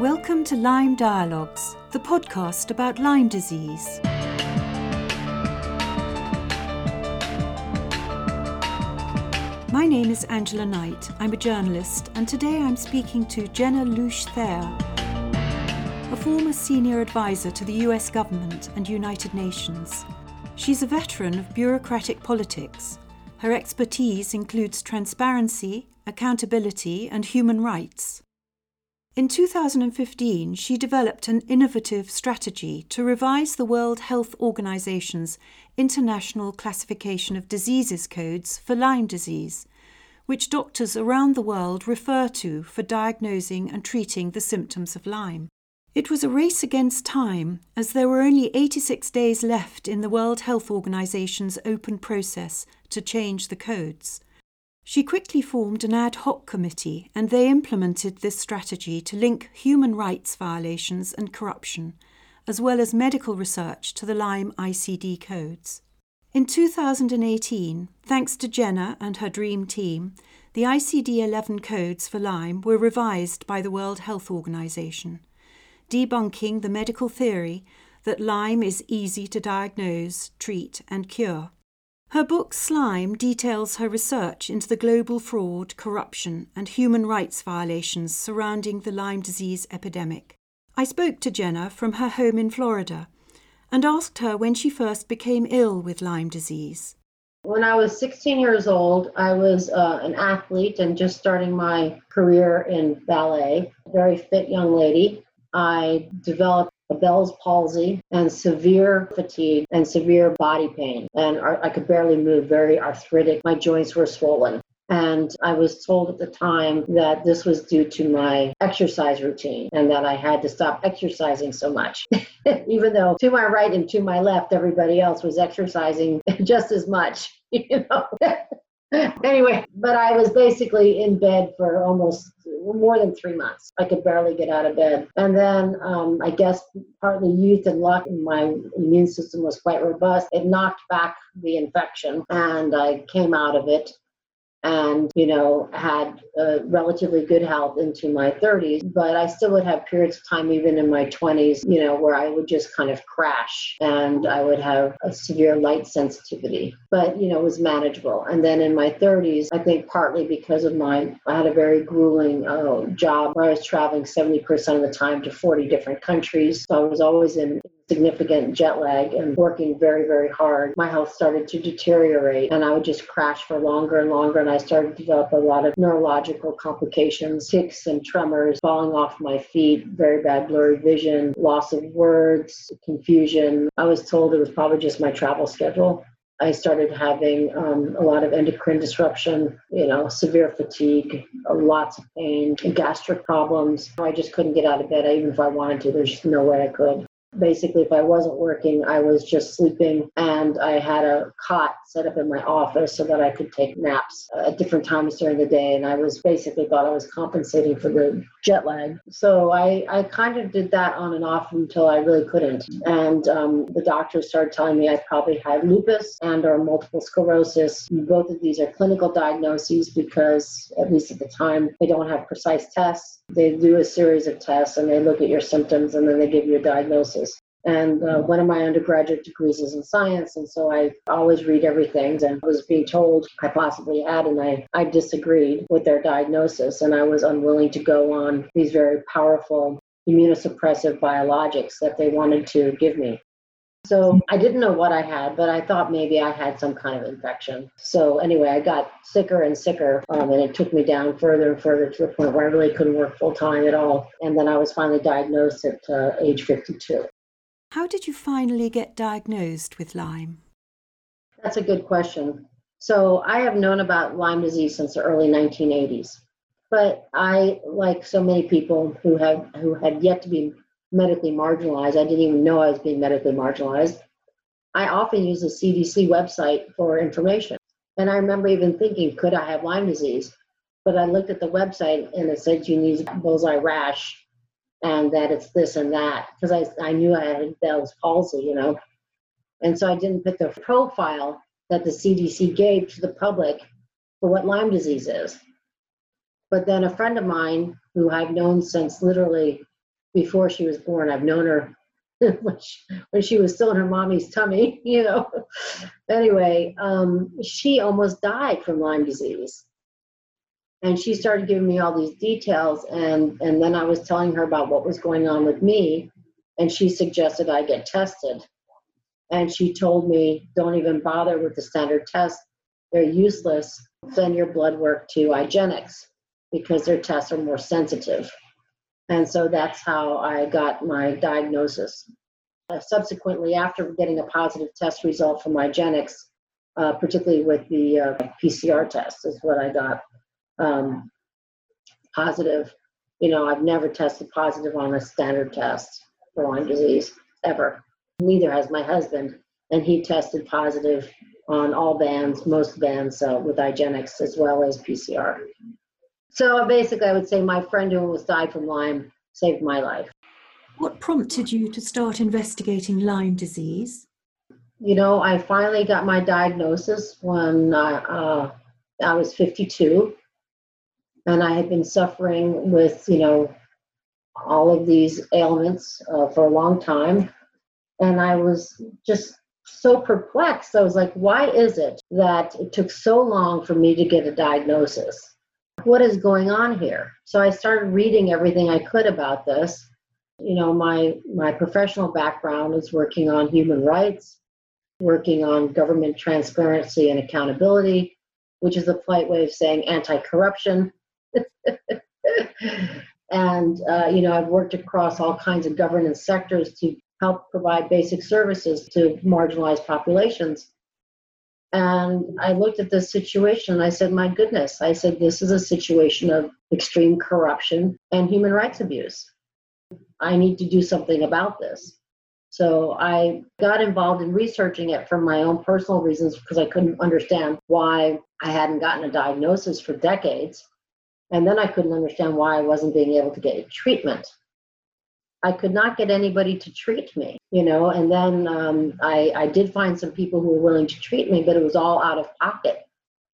Welcome to Lyme Dialogues, the podcast about Lyme disease. My name is Angela Knight. I'm a journalist, and today I'm speaking to Jenna Luche-Thayer, a former senior advisor to the US government and United Nations. She's a veteran of bureaucratic politics. Her expertise includes transparency, accountability, and human rights. In 2015, she developed an innovative strategy to revise the World Health Organization's International Classification of Diseases codes for Lyme disease, which doctors around the world refer to for diagnosing and treating the symptoms of Lyme. It was a race against time, as there were only 86 days left in the World Health Organization's open process to change the codes. She quickly formed an ad hoc committee, and they implemented this strategy to link human rights violations and corruption, as well as medical research, to the Lyme ICD codes. In 2018, thanks to Jenna and her dream team, the ICD 11 codes for Lyme were revised by the World Health Organization, debunking the medical theory that Lyme is easy to diagnose, treat, and cure. Her book Slime details her research into the global fraud, corruption, and human rights violations surrounding the Lyme disease epidemic. I spoke to Jenna from her home in Florida and asked her when she first became ill with Lyme disease. When I was 16 years old, I was uh, an athlete and just starting my career in ballet. Very fit young lady. I developed Bell's palsy and severe fatigue and severe body pain. And I could barely move, very arthritic. My joints were swollen. And I was told at the time that this was due to my exercise routine and that I had to stop exercising so much. Even though to my right and to my left, everybody else was exercising just as much, you know. Anyway, but I was basically in bed for almost more than three months. I could barely get out of bed. And then um, I guess partly youth and luck, my immune system was quite robust. It knocked back the infection and I came out of it and you know had relatively good health into my 30s but i still would have periods of time even in my 20s you know where i would just kind of crash and i would have a severe light sensitivity but you know it was manageable. And then in my 30s i think partly because of my i had a very grueling uh, job where i was traveling 70% of the time to 40 different countries. So i was always in significant jet lag and working very, very hard, my health started to deteriorate and I would just crash for longer and longer. And I started to develop a lot of neurological complications, tics and tremors, falling off my feet, very bad blurry vision, loss of words, confusion. I was told it was probably just my travel schedule. I started having um, a lot of endocrine disruption, you know, severe fatigue, lots of pain, gastric problems. I just couldn't get out of bed. Even if I wanted to, there's just no way I could basically if i wasn't working i was just sleeping and i had a cot set up in my office so that i could take naps at different times during the day and i was basically thought i was compensating for the jet lag. So i i kind of did that on and off until i really couldn't. And um, the doctors started telling me i probably had lupus and or multiple sclerosis. Both of these are clinical diagnoses because at least at the time they don't have precise tests. They do a series of tests and they look at your symptoms and then they give you a diagnosis. And uh, one of my undergraduate degrees is in science, and so I always read everything. And was being told I possibly had, and I, I disagreed with their diagnosis, and I was unwilling to go on these very powerful immunosuppressive biologics that they wanted to give me. So I didn't know what I had, but I thought maybe I had some kind of infection. So anyway, I got sicker and sicker, um, and it took me down further and further to the point where I really couldn't work full time at all. And then I was finally diagnosed at uh, age 52. How did you finally get diagnosed with Lyme? That's a good question. So I have known about Lyme disease since the early 1980s, but I, like so many people who have who had yet to be medically marginalized. I didn't even know I was being medically marginalized. I often use the CDC website for information. And I remember even thinking, could I have Lyme disease? But I looked at the website and it said you need bullseye rash and that it's this and that because I, I knew I had Bell's palsy, you know. And so I didn't put the profile that the CDC gave to the public for what Lyme disease is. But then a friend of mine who I've known since literally before she was born. I've known her when, she, when she was still in her mommy's tummy, you know. anyway, um, she almost died from Lyme disease. And she started giving me all these details, and, and then I was telling her about what was going on with me, and she suggested I get tested. And she told me, don't even bother with the standard tests, they're useless. Send your blood work to IGeneX because their tests are more sensitive. And so that's how I got my diagnosis. Uh, subsequently, after getting a positive test result from IGeneX, uh, particularly with the uh, PCR test, is what I got um, positive. You know, I've never tested positive on a standard test for Lyme disease ever. Neither has my husband, and he tested positive on all bands, most bands uh, with IGeneX as well as PCR. So basically, I would say my friend who almost died from Lyme saved my life. What prompted you to start investigating Lyme disease? You know, I finally got my diagnosis when I, uh, I was 52, and I had been suffering with, you know, all of these ailments uh, for a long time. And I was just so perplexed. I was like, why is it that it took so long for me to get a diagnosis? what is going on here? So I started reading everything I could about this. You know, my my professional background is working on human rights, working on government transparency and accountability, which is a polite way of saying anti-corruption. And uh, you know, I've worked across all kinds of governance sectors to help provide basic services to marginalized populations. And I looked at this situation and I said, my goodness, I said, this is a situation of extreme corruption and human rights abuse. I need to do something about this. So I got involved in researching it for my own personal reasons because I couldn't understand why I hadn't gotten a diagnosis for decades. And then I couldn't understand why I wasn't being able to get treatment. I could not get anybody to treat me, you know. And then um, I, I did find some people who were willing to treat me, but it was all out of pocket,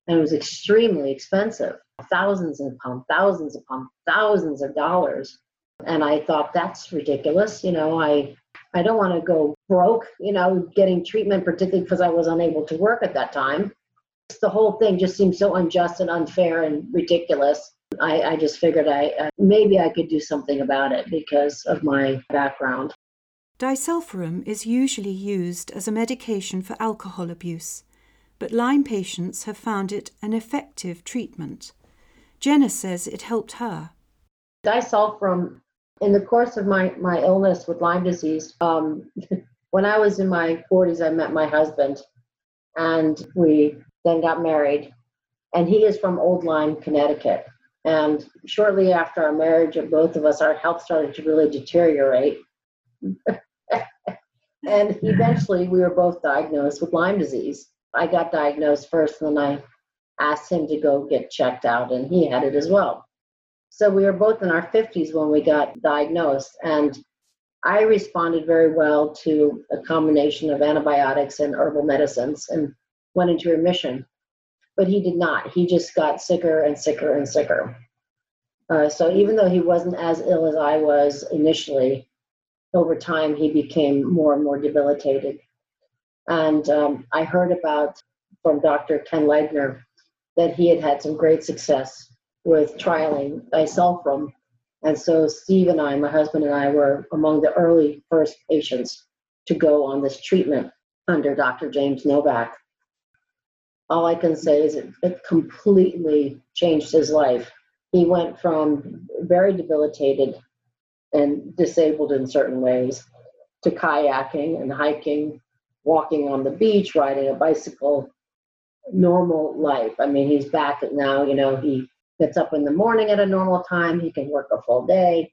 and it was extremely expensive, thousands upon thousands upon thousands of dollars. And I thought that's ridiculous, you know. I I don't want to go broke, you know, getting treatment, particularly because I was unable to work at that time. The whole thing just seemed so unjust and unfair and ridiculous I, I just figured I uh, maybe I could do something about it because of my background. Disulfiram is usually used as a medication for alcohol abuse, but Lyme patients have found it an effective treatment. Jenna says it helped her. Disulfiram, in the course of my, my illness with Lyme disease, um, when I was in my 40s, I met my husband, and we then got married. And he is from Old Lyme, Connecticut. And shortly after our marriage of both of us, our health started to really deteriorate. and eventually, we were both diagnosed with Lyme disease. I got diagnosed first, and then I asked him to go get checked out, and he had it as well. So we were both in our 50s when we got diagnosed, and I responded very well to a combination of antibiotics and herbal medicines and went into remission but he did not. He just got sicker and sicker and sicker. Uh, so even though he wasn't as ill as I was initially, over time he became more and more debilitated. And um, I heard about from Dr. Ken Liegner that he had had some great success with trialing disulfiram. And so Steve and I, my husband and I, were among the early first patients to go on this treatment under Dr. James Novak all I can say is it, it completely changed his life. He went from very debilitated and disabled in certain ways to kayaking and hiking, walking on the beach, riding a bicycle, normal life. I mean, he's back now, you know, he gets up in the morning at a normal time, he can work a full day,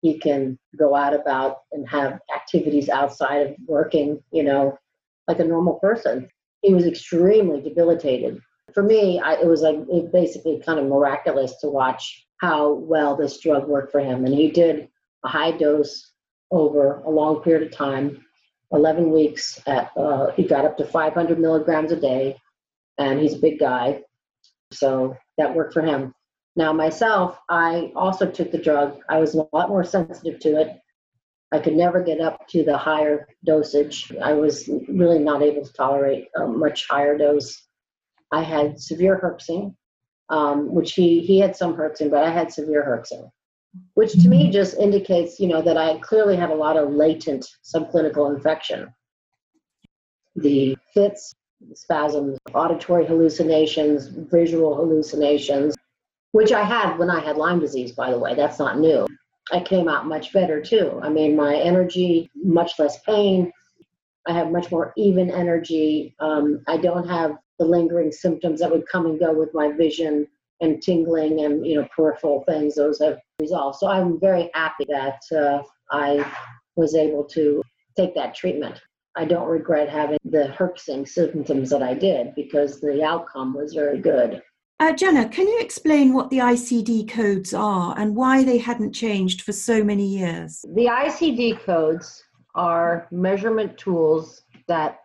he can go out about and have activities outside of working, you know, like a normal person he was extremely debilitated. For me, I, it was like it basically kind of miraculous to watch how well this drug worked for him. And he did a high dose over a long period of time, 11 weeks. At uh, he got up to 500 milligrams a day, and he's a big guy, so that worked for him. Now, myself, I also took the drug. I was a lot more sensitive to it. I could never get up to the higher dosage. I was really not able to tolerate a much higher dose. I had severe herxing, um, which he, he had some herxing, but I had severe herxing, which to me just indicates, you know, that I clearly had a lot of latent subclinical infection. The fits, spasms, auditory hallucinations, visual hallucinations, which I had when I had Lyme disease, by the way. That's not new. I came out much better too. I mean, my energy, much less pain. I have much more even energy. Um, I don't have the lingering symptoms that would come and go with my vision and tingling and you know peripheral things. Those have resolved. So I'm very happy that uh, I was able to take that treatment. I don't regret having the herxing symptoms that I did because the outcome was very good. Uh, Jenna, can you explain what the ICD codes are and why they hadn't changed for so many years? The ICD codes are measurement tools that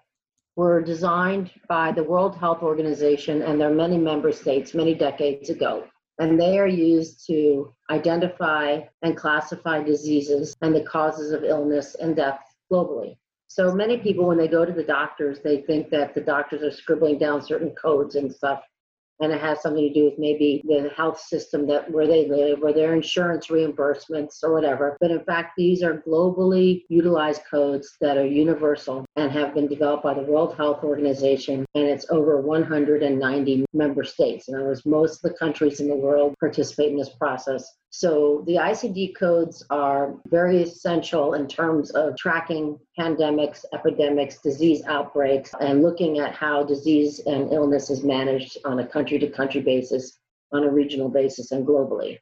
were designed by the World Health Organization and their many member states many decades ago. And they are used to identify and classify diseases and the causes of illness and death globally. So many people, when they go to the doctors, they think that the doctors are scribbling down certain codes and stuff and it has something to do with maybe the health system that where they live or their insurance reimbursements or whatever. But in fact these are globally utilized codes that are universal and have been developed by the world health organization and it's over 190 member states. In other words most of the countries in the world participate in this process so the ICD codes are very essential in terms of tracking pandemics, epidemics, disease outbreaks, and looking at how disease and illness is managed on a country to country basis, on a regional basis, and globally.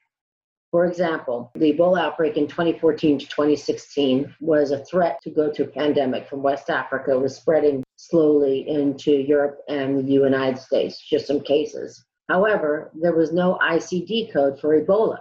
For example, the Ebola outbreak in 2014 to 2016 was a threat to go to a pandemic from West Africa, was spreading slowly into Europe and the United States, just some cases. However, there was no ICD code for Ebola.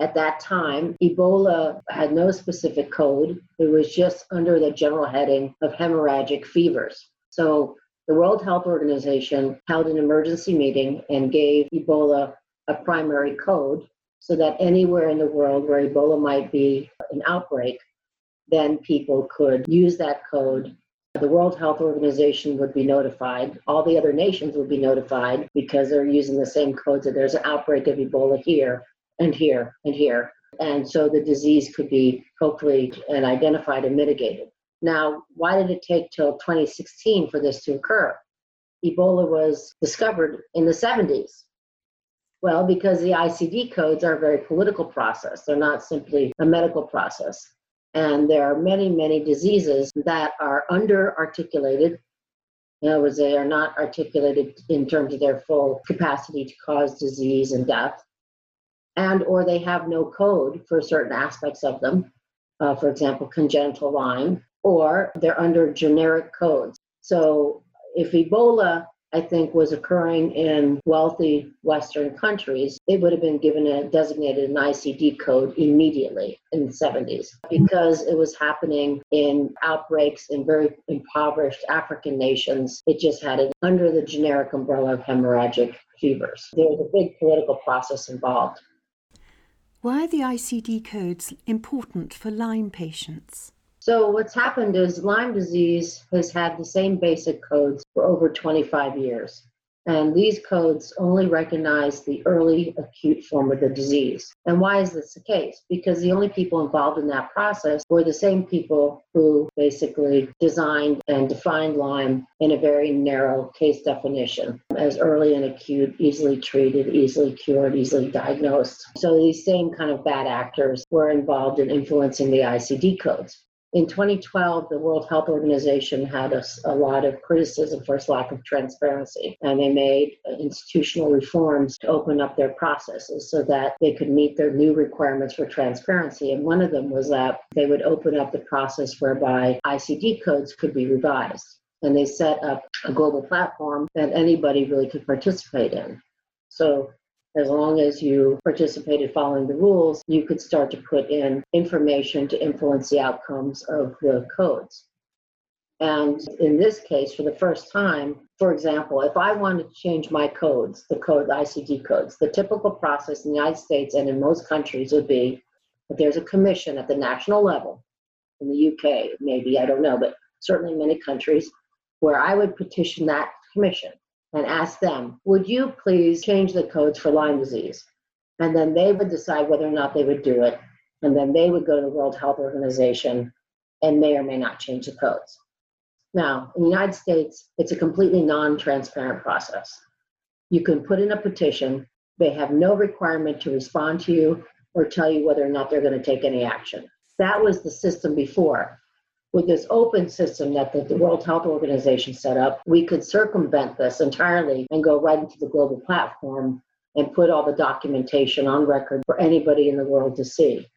At that time, Ebola had no specific code. It was just under the general heading of hemorrhagic fevers. So the World Health Organization held an emergency meeting and gave Ebola a primary code so that anywhere in the world where Ebola might be an outbreak, then people could use that code. The World Health Organization would be notified. All the other nations would be notified because they're using the same code. So there's an outbreak of Ebola here and here and here. And so the disease could be hopefully and identified and mitigated. Now, why did it take till 2016 for this to occur? Ebola was discovered in the 70s. Well, because the ICD codes are a very political process, they're not simply a medical process. And there are many, many diseases that are under articulated. In other words, they are not articulated in terms of their full capacity to cause disease and death and or they have no code for certain aspects of them uh, for example congenital lyme or they're under generic codes. So if ebola i think was occurring in wealthy western countries it would have been given a designated an icd code immediately in the 70s because it was happening in outbreaks in very impoverished african nations. It just had it under the generic umbrella of hemorrhagic fevers. There's a big political process involved why are the ICD codes important for Lyme patients? So, what's happened is Lyme disease has had the same basic codes for over 25 years. And these codes only recognize the early acute form of the disease. And why is this the case? Because the only people involved in that process were the same people who basically designed and defined Lyme in a very narrow case definition as early and acute, easily treated, easily cured, easily diagnosed. So these same kind of bad actors were involved in influencing the ICD codes. In 2012, the World Health Organization had a, a, lot of criticism for its lack of transparency, and they made institutional reforms to open up their processes so that they could meet their new requirements for transparency. And one of them was that they would open up the process whereby ICD codes could be revised. And they set up a global platform that anybody really could participate in. So as long as you participated following the rules, you could start to put in information to influence the outcomes of the codes. And in this case, for the first time, for example, if I wanted to change my codes, the code, the ICD codes, the typical process in the United States and in most countries would be that there's a commission at the national level, in the UK, maybe, I don't know, but certainly many countries, where I would petition that commission and ask them, would you please change the codes for Lyme disease? And then they would decide whether or not they would do it. And then they would go to the World Health Organization and may or may not change the codes. Now, in the United States, it's a completely non transparent process. You can put in a petition, they have no requirement to respond to you or tell you whether or not they're going to take any action. That was the system before. With this open system that the, the World Health Organization set up, we could circumvent this entirely and go right into the global platform and put all the documentation on record for anybody in the world to see.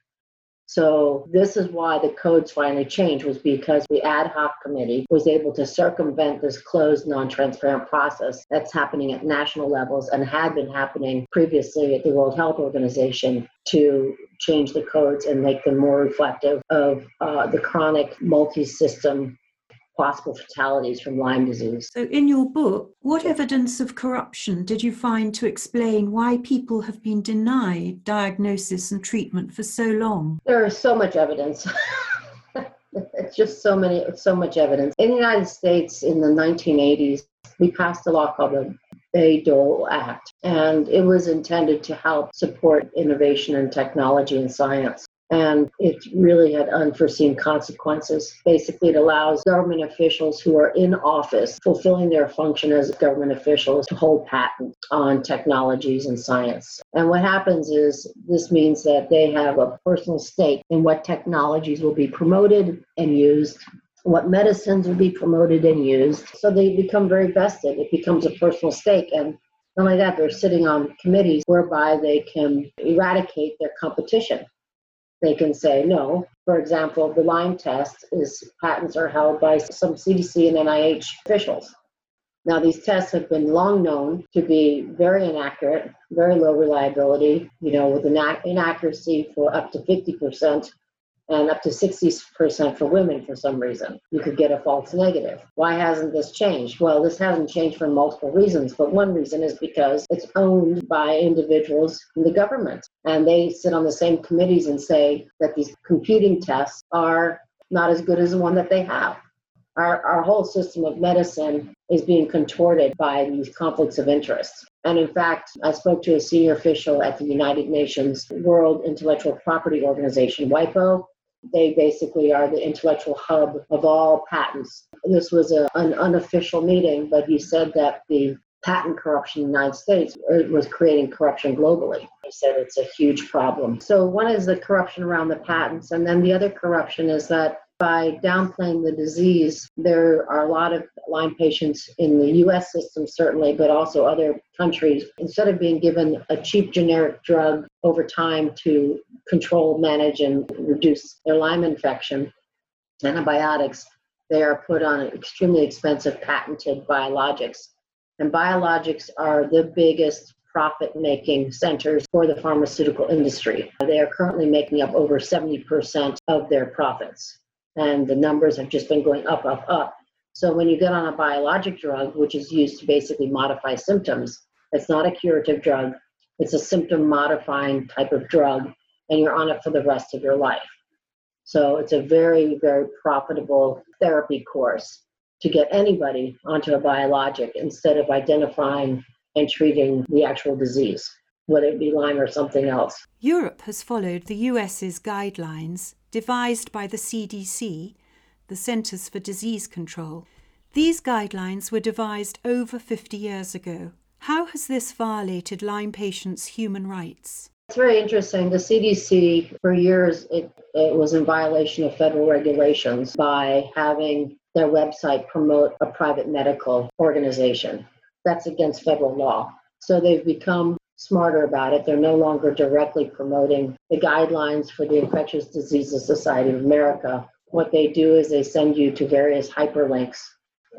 So this is why the codes finally changed was because the ad hoc committee was able to circumvent this closed, non-transparent process that's happening at national levels and had been happening previously at the World Health Organization to change the codes and make them more reflective of uh, the chronic multi-system possible fatalities from Lyme disease. So, in your book, what evidence of corruption did you find to explain why people have been denied diagnosis and treatment for so long? There is so much evidence. it's just so many, so much evidence. In the United States in the 1980s, we passed a law called the Bayh-Dole Act, and it was intended to help support innovation and technology and science and it really had unforeseen consequences. Basically, it allows government officials who are in office fulfilling their function as government officials to hold patents on technologies and science. And what happens is this means that they have a personal stake in what technologies will be promoted and used. What medicines will be promoted and used. So they become very vested. It becomes a personal stake. And not only that, they're sitting on committees whereby they can eradicate their competition they can say no. For example, the Lyme test is patents are held by some CDC and NIH officials. Now, these tests have been long known to be very inaccurate, very low reliability, you know, with an inaccuracy for up to 50% and up to 60% for women for some reason. You could get a false negative. Why hasn't this changed? Well, this hasn't changed for multiple reasons, but one reason is because it's owned by individuals in the government. And they sit on the same committees and say that these computing tests are not as good as the one that they have. Our, our whole system of medicine is being contorted by these conflicts of interest. And in fact, I spoke to a senior official at the United Nations World Intellectual Property Organization, WIPO, they basically are the intellectual hub of all patents. This was a, an unofficial meeting, but he said that the patent corruption in the United States was creating corruption globally. He said it's a huge problem. So, one is the corruption around the patents, and then the other corruption is that by downplaying the disease, there are a lot of Lyme patients in the US system, certainly, but also other countries. Instead of being given a cheap generic drug over time to control, manage, and reduce their Lyme infection, antibiotics, they are put on extremely expensive patented biologics. And biologics are the biggest profit making centers for the pharmaceutical industry. They are currently making up over 70% of their profits and the numbers have just been going up, up, up. So when you get on a biologic drug, which is used to basically modify symptoms, it's not a curative drug. It's a symptom modifying type of drug, and you're on it for the rest of your life. So it's a very, very profitable therapy course to get anybody onto a biologic instead of identifying and treating the actual disease, whether it be Lyme or something else. Europe has followed the US's guidelines devised by the CDC, the Centers for Disease Control. These guidelines were devised over 50 years ago. How has this violated Lyme patients' human rights? It's very interesting. The CDC, for years, it, it was in violation of federal regulations by having their website promote a private medical organization. That's against federal law. So they've become smarter about it. They're no longer directly promoting the guidelines for the Infectious Diseases Society of America. What they do is they send you to various hyperlinks.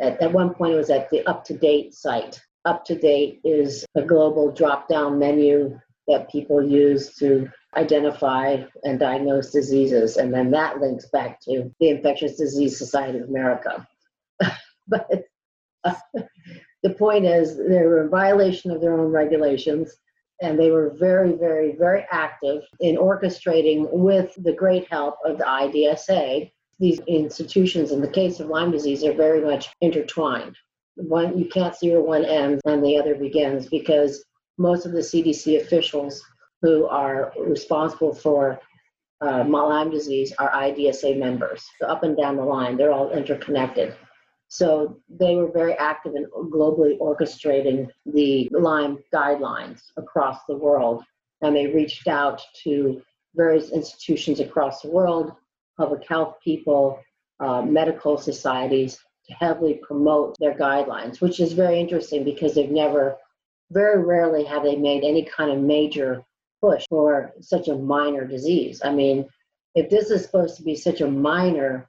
At, at one point, it was at the UpToDate site. UpToDate is a global drop down menu that people use to identify and diagnose diseases. And then that links back to the Infectious Disease Society of America. but uh, the point is, they were in violation of their own regulations, and they were very, very, very active in orchestrating, with the great help of the IDSA. These institutions, in the case of Lyme disease, are very much intertwined. One you can't see where one ends and the other begins because most of the CDC officials who are responsible for uh, Lyme disease are IDSA members. So up and down the line, they're all interconnected. So they were very active in globally orchestrating the Lyme guidelines across the world. And they reached out to various institutions across the world, public health people, uh, medical societies to heavily promote their guidelines, which is very interesting because they've never, very rarely have they made any kind of major push for such a minor disease. I mean, if this is supposed to be such a minor,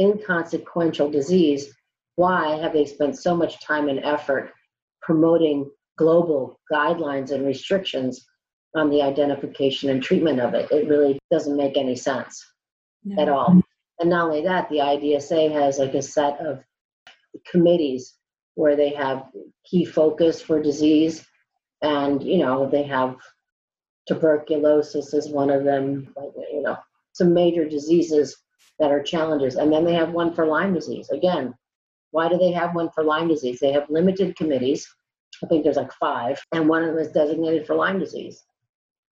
inconsequential disease, why have they spent so much time and effort promoting global guidelines and restrictions on the identification and treatment of it? It really doesn't make any sense no. at all. And not only that, the IDSA has like a set of committees where they have key focus for disease and you know they have tuberculosis is one of them you know some major diseases that are challenges and then they have one for lyme disease again why do they have one for Lyme disease? They have limited committees. I think there's like five, and one of them is designated for Lyme disease.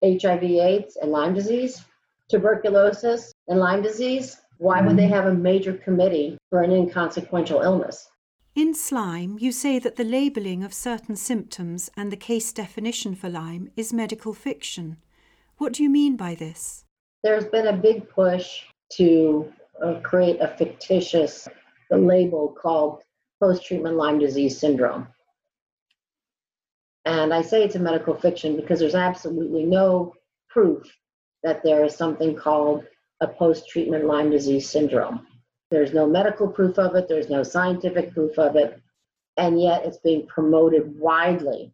HIV, AIDS, and Lyme disease, tuberculosis, and Lyme disease. Why would they mm-hmm. have a major committee for an inconsequential illness? In Slime, you say that the labelling of certain symptoms and the case definition for Lyme is medical fiction. What do you mean by this? There's been a big push to uh, create a fictitious the label called post treatment Lyme disease syndrome. And I say it's a medical fiction because there's absolutely no proof that there is something called a post treatment Lyme disease syndrome. There's no medical proof of it, there's no scientific proof of it, and yet it's being promoted widely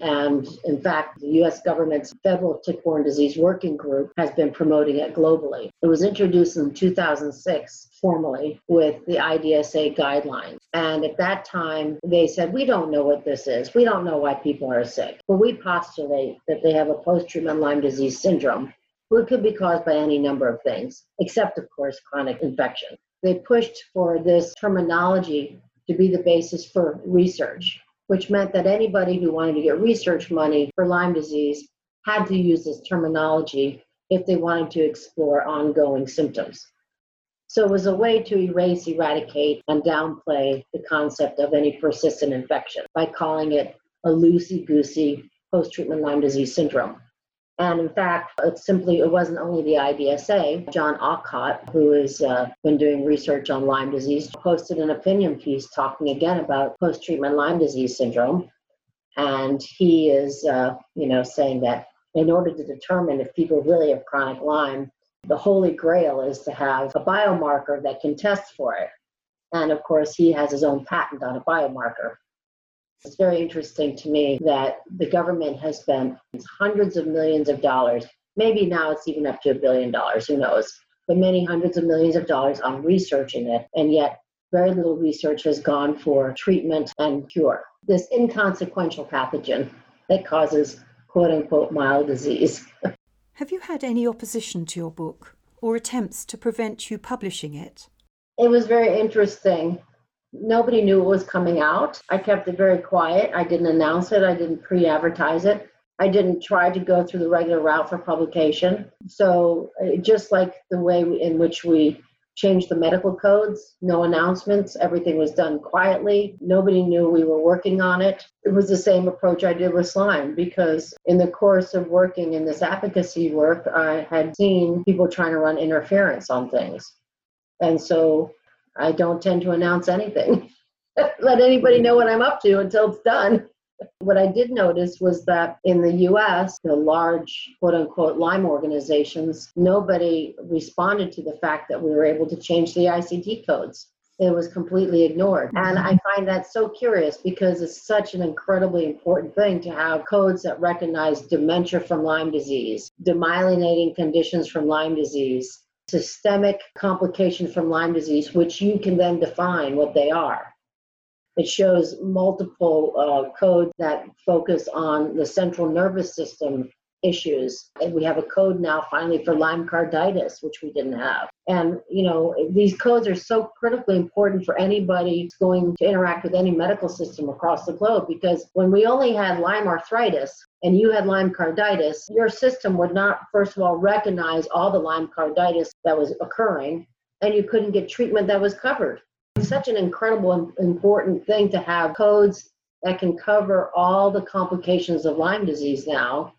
and in fact, the US government's Federal Tick-Borne Disease Working Group has been promoting it globally. It was introduced in 2006 formally with the IDSA guidelines. And at that time, they said, We don't know what this is. We don't know why people are sick. But we postulate that they have a post treatment Lyme disease syndrome, which could be caused by any number of things, except, of course, chronic infection. They pushed for this terminology to be the basis for research which meant that anybody who wanted to get research money for Lyme disease had to use this terminology if they wanted to explore ongoing symptoms. So it was a way to erase, eradicate, and downplay the concept of any persistent infection by calling it a loosey goosey post treatment Lyme disease syndrome. And in fact, simply, it wasn't only the IDSA. John Aucott, who has uh, been doing research on Lyme disease, posted an opinion piece talking again about post treatment Lyme disease syndrome. And he is, uh, you know, saying that in order to determine if people really have chronic Lyme, the holy grail is to have a biomarker that can test for it. And of course, he has his own patent on a biomarker. It's very interesting to me that the government has spent hundreds of millions of dollars. Maybe now it's even up to a billion dollars, who knows? But many hundreds of millions of dollars on researching it, and yet very little research has gone for treatment and cure. This inconsequential pathogen that causes quote unquote mild disease. Have you had any opposition to your book or attempts to prevent you publishing it? It was very interesting. Nobody knew it was coming out. I kept it very quiet. I didn't announce it, I didn't pre advertise it. I didn't try to go through the regular route for publication. So, uh, just like the way in which we changed the medical codes, no announcements, everything was done quietly. Nobody knew we were working on it. It was the same approach I did with slime because in the course of working in this advocacy work, I had seen people trying to run interference on things. And so I don't tend to announce anything. Let anybody know what I'm up to until it's done. What I did notice was that in the US, the large quote unquote Lyme organizations, nobody responded to the fact that we were able to change the ICD codes. It was completely ignored. And I mm-hmm. find that so curious because it's such an incredibly important thing to have codes that recognize dementia from Lyme disease, demyelinating conditions from Lyme disease, systemic complications from Lyme disease, which you can then define what they are. It shows multiple uh, codes that focus on the central nervous system issues. And we have a code now finally for Lyme carditis, which we didn't have. And, you know, these codes are so critically important for anybody going to interact with any medical system across the globe because when we only had Lyme arthritis and you had Lyme carditis, your system would not, first of all, recognize all the Lyme carditis that was occurring and you couldn't get treatment that was covered. It's such an incredible and important thing to have codes that can cover all the complications of Lyme disease now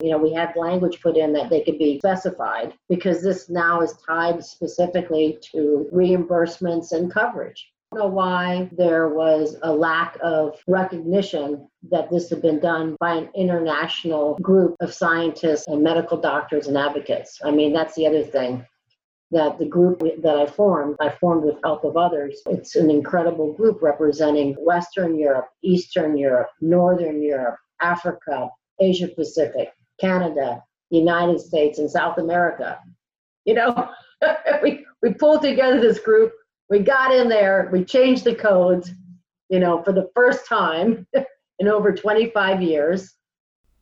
you know, we had language put in that they could be specified because this now is tied specifically to reimbursements and coverage. I don't know why there was a lack of recognition that this had been done by an international group of scientists and medical doctors and advocates. I mean, that's the other thing that the group that I formed, I formed with help of others. It's an incredible group representing Western Europe, Eastern Europe, Northern Europe, Africa, Asia Pacific, Canada, United States, and South America. You know, we, we pulled together this group, we got in there, we changed the codes, you know, for the first time in over 25 years.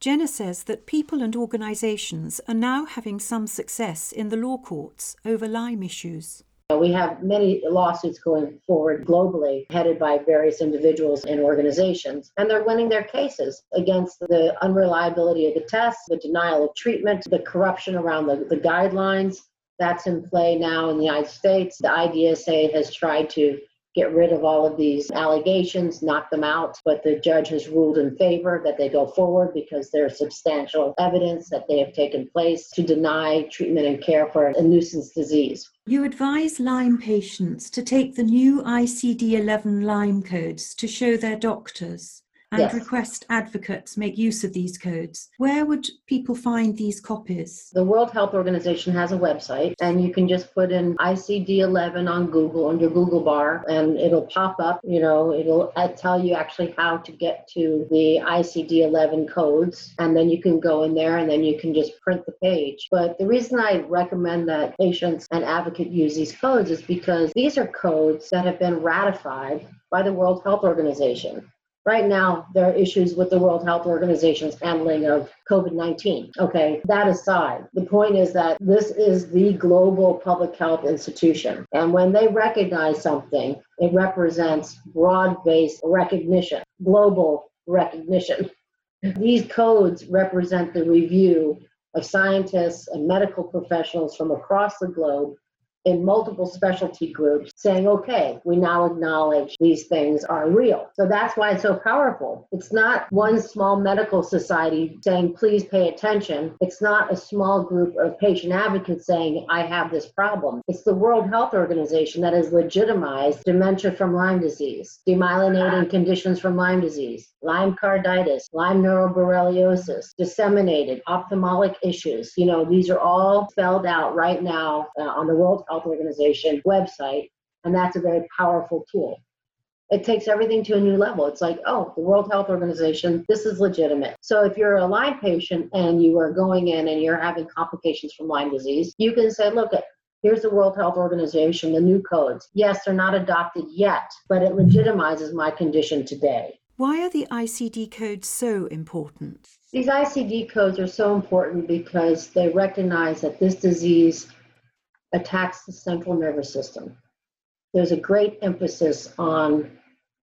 Jenna says that people and organisations are now having some success in the law courts over Lyme issues. We have many lawsuits going forward globally, headed by various individuals and organizations, and they're winning their cases against the unreliability of the tests, the denial of treatment, the corruption around the, the guidelines. That's in play now in the United States. The IDSA has tried to get rid of all of these allegations, knock them out. But the judge has ruled in favor that they go forward because there's substantial evidence that they have taken place to deny treatment and care for a nuisance disease. You advise Lyme patients to take the new ICD 11 Lyme codes to show their doctors and yes. request advocates make use of these codes. Where would people find these copies? The World Health Organization has a website, and you can just put in ICD 11 on Google, on your Google bar, and it'll pop up. You know, it'll uh, tell you actually how to get to the ICD 11 codes, and then you can go in there and then you can just print the page. But the reason I recommend that patients and advocates use these codes is because these are codes that have been ratified by the World Health Organization. Right now, there are issues with the World Health Organization's handling of COVID 19. Okay, that aside, the point is that this is the global public health institution. And when they recognize something, it represents broad based recognition, global recognition. These codes represent the review of scientists and medical professionals from across the globe in multiple specialty groups saying, okay, we now acknowledge these things are real. So that's why it's so powerful. It's not one small medical society saying, please pay attention. It's not a small group of patient advocates saying, I have this problem. It's the World Health Organization that has legitimized dementia from Lyme disease, demyelinating conditions from Lyme disease, Lyme carditis, Lyme neuroborreliosis, disseminated ophthalmic issues. You know, these are all spelled out right now uh, on the World Health Organization website, and that's a very powerful tool. It takes everything to a new level. It's like, oh, the World Health Organization, this is legitimate. So if you're a Lyme patient and you are going in and you're having complications from Lyme disease, you can say, look, here's the World Health Organization, the new codes. Yes, they're not adopted yet, but it legitimizes my condition today. Why are the ICD codes so important? These ICD codes are so important because they recognize that this disease attacks the central nervous system. There's a great emphasis on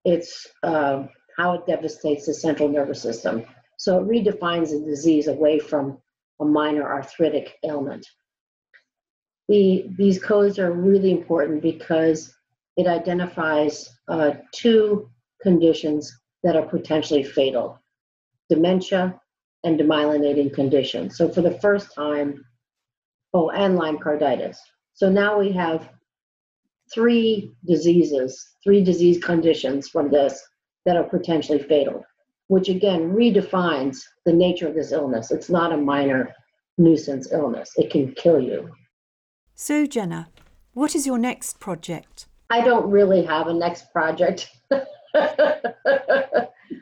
its uh, how it devastates the central nervous system. So it redefines the disease away from a minor arthritic ailment. The, these codes are really important because it identifies uh, two conditions that are potentially fatal dementia and demyelinating conditions. So, for the first time, oh, and Lyme carditis. So now we have three diseases, three disease conditions from this that are potentially fatal, which again redefines the nature of this illness. It's not a minor nuisance illness, it can kill you. So, Jenna, what is your next project? I don't really have a next project.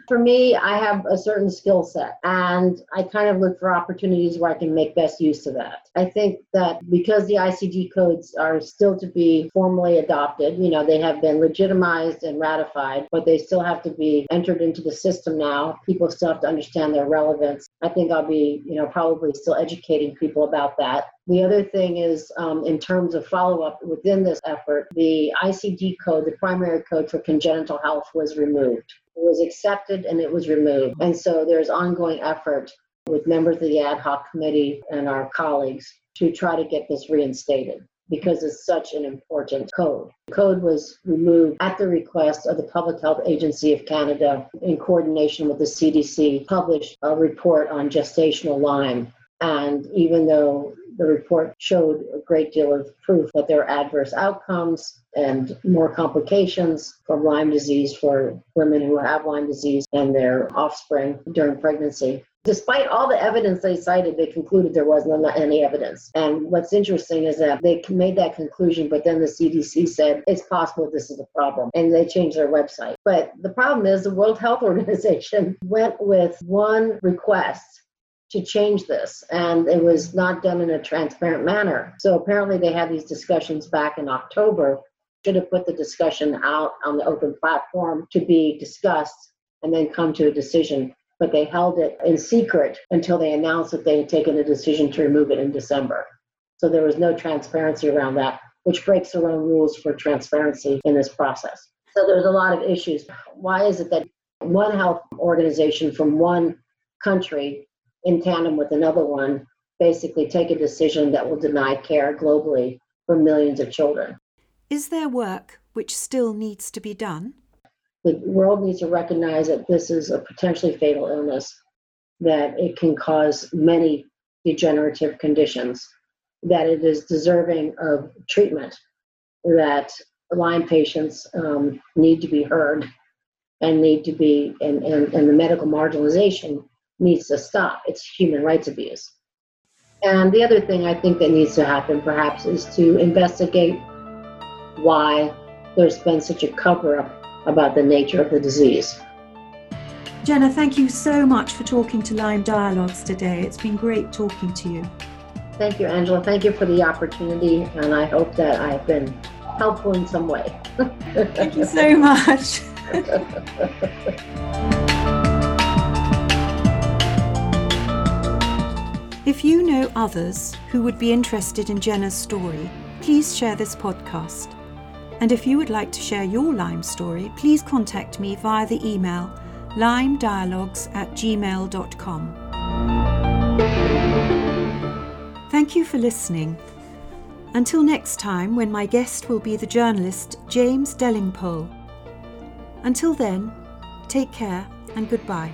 For me, I have a certain skill set and I kind of look for opportunities where I can make best use of that. I think that because the ICD codes are still to be formally adopted, you know, they have been legitimized and ratified, but they still have to be entered into the system now. People still have to understand their relevance. I think I'll be, you know, probably still educating people about that. The other thing is, um, in terms of follow up within this effort, the ICD code, the primary code for congenital health, was removed. Was accepted and it was removed. And so there's ongoing effort with members of the ad hoc committee and our colleagues to try to get this reinstated because it's such an important code. The code was removed at the request of the Public Health Agency of Canada in coordination with the CDC, published a report on gestational Lyme. And even though the report showed a great deal of proof that there are adverse outcomes and more complications from Lyme disease for women who have Lyme disease and their offspring during pregnancy. Despite all the evidence they cited, they concluded there wasn't any evidence. And what's interesting is that they made that conclusion, but then the CDC said it's possible this is a problem, and they changed their website. But the problem is the World Health Organization went with one request to change this, and it was not done in a transparent manner. So apparently, they had these discussions back in October. Should have put the discussion out on the open platform to be discussed and then come to a decision. But they held it in secret until they announced that they had taken a decision to remove it in December. So there was no transparency around that, which breaks their own rules for transparency in this process. So there's a lot of issues. Why is it that one health organization from one country in tandem with another one, basically take a decision that will deny care globally for millions of children. Is there work which still needs to be done? The world needs to recognize that this is a potentially fatal illness, that it can cause many degenerative conditions, that it is deserving of treatment, that Lyme patients um, need to be heard and need to be, and, and, and the medical marginalization needs to stop. It's human rights abuse. And the other thing I think that needs to happen perhaps is to investigate why there's been such a cover up about the nature of the disease. Jenna, thank you so much for talking to Lyme Dialogues today. It's been great talking to you. Thank you, Angela. Thank you for the opportunity, and I hope that I've been helpful in some way. thank you so much. If you know others who would be interested in Jenna's story, please share this podcast. And if you would like to share your Lyme story, please contact me via the email lymedialogues at gmail.com. Thank you for listening. Until next time, when my guest will be the journalist James Delingpole. Until then, take care and goodbye.